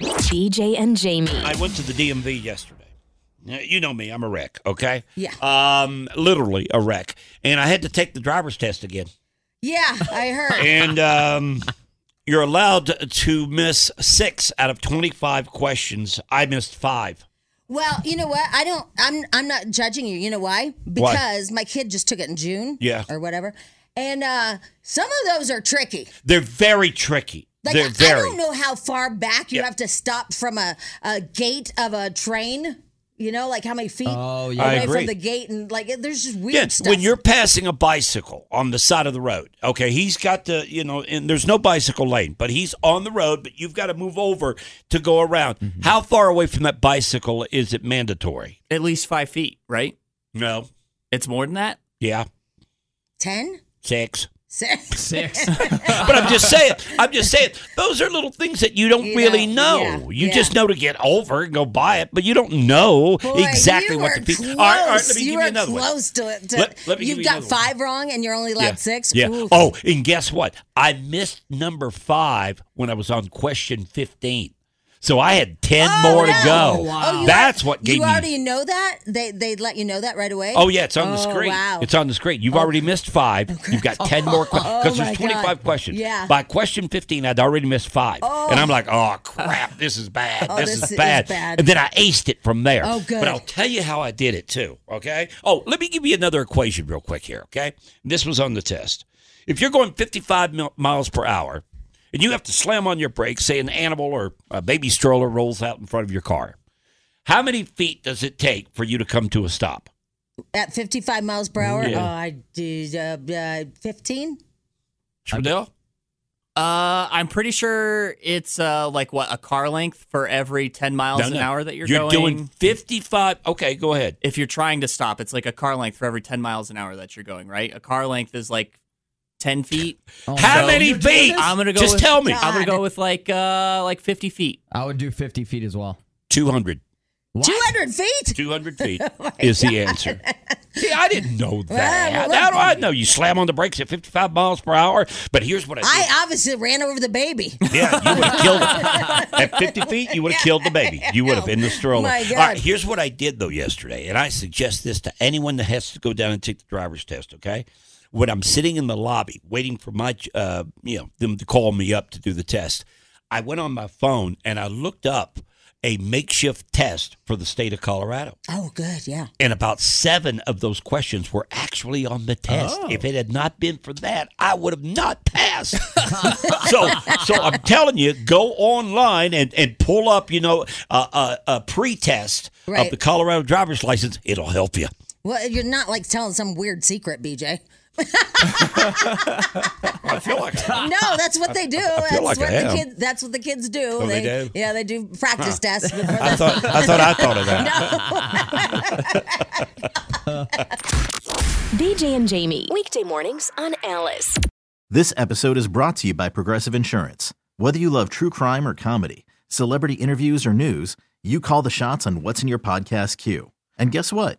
BJ and Jamie. I went to the DMV yesterday. You know me, I'm a wreck, okay? Yeah. Um, literally a wreck. And I had to take the driver's test again. Yeah, I heard. And um, you're allowed to, miss six out of 25 questions. I missed five. Well, you know what? I don't. I'm. I'm not judging you. You know why? Because my kid just took it in June. Yeah. Or whatever. And uh, some of those are tricky. They're very tricky. Like They're I, I don't know how far back you Yeah. have to stop from a, a gate of a train. You know, like how many feet Oh, yeah. I away agree. from the gate, and like there's just weird Yeah, stuff. when you're passing a bicycle on the side of the road, okay, he's got the, you know, and there's no bicycle lane, but he's on the road, but you've got to move over to go around. Mm-hmm. How far away from that bicycle is it mandatory? At least five feet, right? No. It's more than that. Yeah. ten, Six. Six. Six. But I'm just saying, I'm just saying, those are little things that you don't You really know, know. yeah, you yeah. just know to get over and go buy it, but you don't know Boy, exactly what the feet. All right, all right, let me you give you another one. close to it. To, Let- let you've you got another one. five wrong, and you're only allowed six. Yeah. Oof. Oh, and guess what? I missed number five when I was on question 15. So I had 10 Oh, more to no. go. Oh, oh, you That's al- what gave me. you me. already know that they they let you know that right away. Oh, yeah, it's on the Oh, screen. Wow. It's on the screen. You've already missed five. You've got 10 more questions. Oh, Because my there's 25 God. questions. Yeah. By question 15, I'd already missed five. And I'm oh. like, oh, crap, this is bad. Oh, this, this is, is bad. bad. And then I aced it from there. Oh, good. But I'll tell you how I did it, too, okay? Oh, let me give you another equation real quick here, okay? This was on the test. If you're going 55 mil- miles per hour, and you have to slam on your brakes, say an animal or a baby stroller rolls out in front of your car, how many feet does it take for you to come to a stop? At 55 miles per hour, Yeah. uh, I did uh, uh, 15. Schmidl? Uh, I'm pretty sure it's uh like what a car length for every 10 miles No, an hour that you're, going. You're going. doing 55. Okay, go ahead. if you're trying to stop, it's like a car length for every 10 miles an hour that you're going, right? A car length is like 10 feet. Oh, How So- many feet? I'm gonna go. Just with, tell me. I'm gonna go with like uh like 50 feet. I would do 50 feet as well. 200. What? 200 feet. 200 feet is the answer. See, I didn't know that. well, How do I know? You slam on the brakes at 55 miles per hour, but here's what I did. I obviously ran over the baby. Yeah, you would have killed it. At 50 feet, you would have killed the baby. You would have in the stroller. My God. right, here's what I did, though, yesterday, and I suggest this to anyone that has to go down and take the driver's test, okay? When I'm sitting in the lobby waiting for my, uh, you know, them to call me up to do the test, I went on my phone and I looked up a makeshift test for the state of Colorado. Oh, good. Yeah. And about seven of those questions were actually on the test. If it had not been for that, I would have not passed. so, so I'm telling you, go online and, and pull up, you know, a, a, a pre-test of the Colorado driver's license. It'll help you. Well, you're not like telling some weird secret, BJ. I feel like No, that's what they do. that's like what I the kids. That's what the kids do. Oh, they do? Yeah, they do practice tests before I thought I thought I thought of that. BJ and Jamie. Weekday mornings on Alice. This episode is brought to you by Progressive Insurance. Whether you love true crime or comedy, celebrity interviews or news, you call the shots on what's in your podcast queue. And guess what?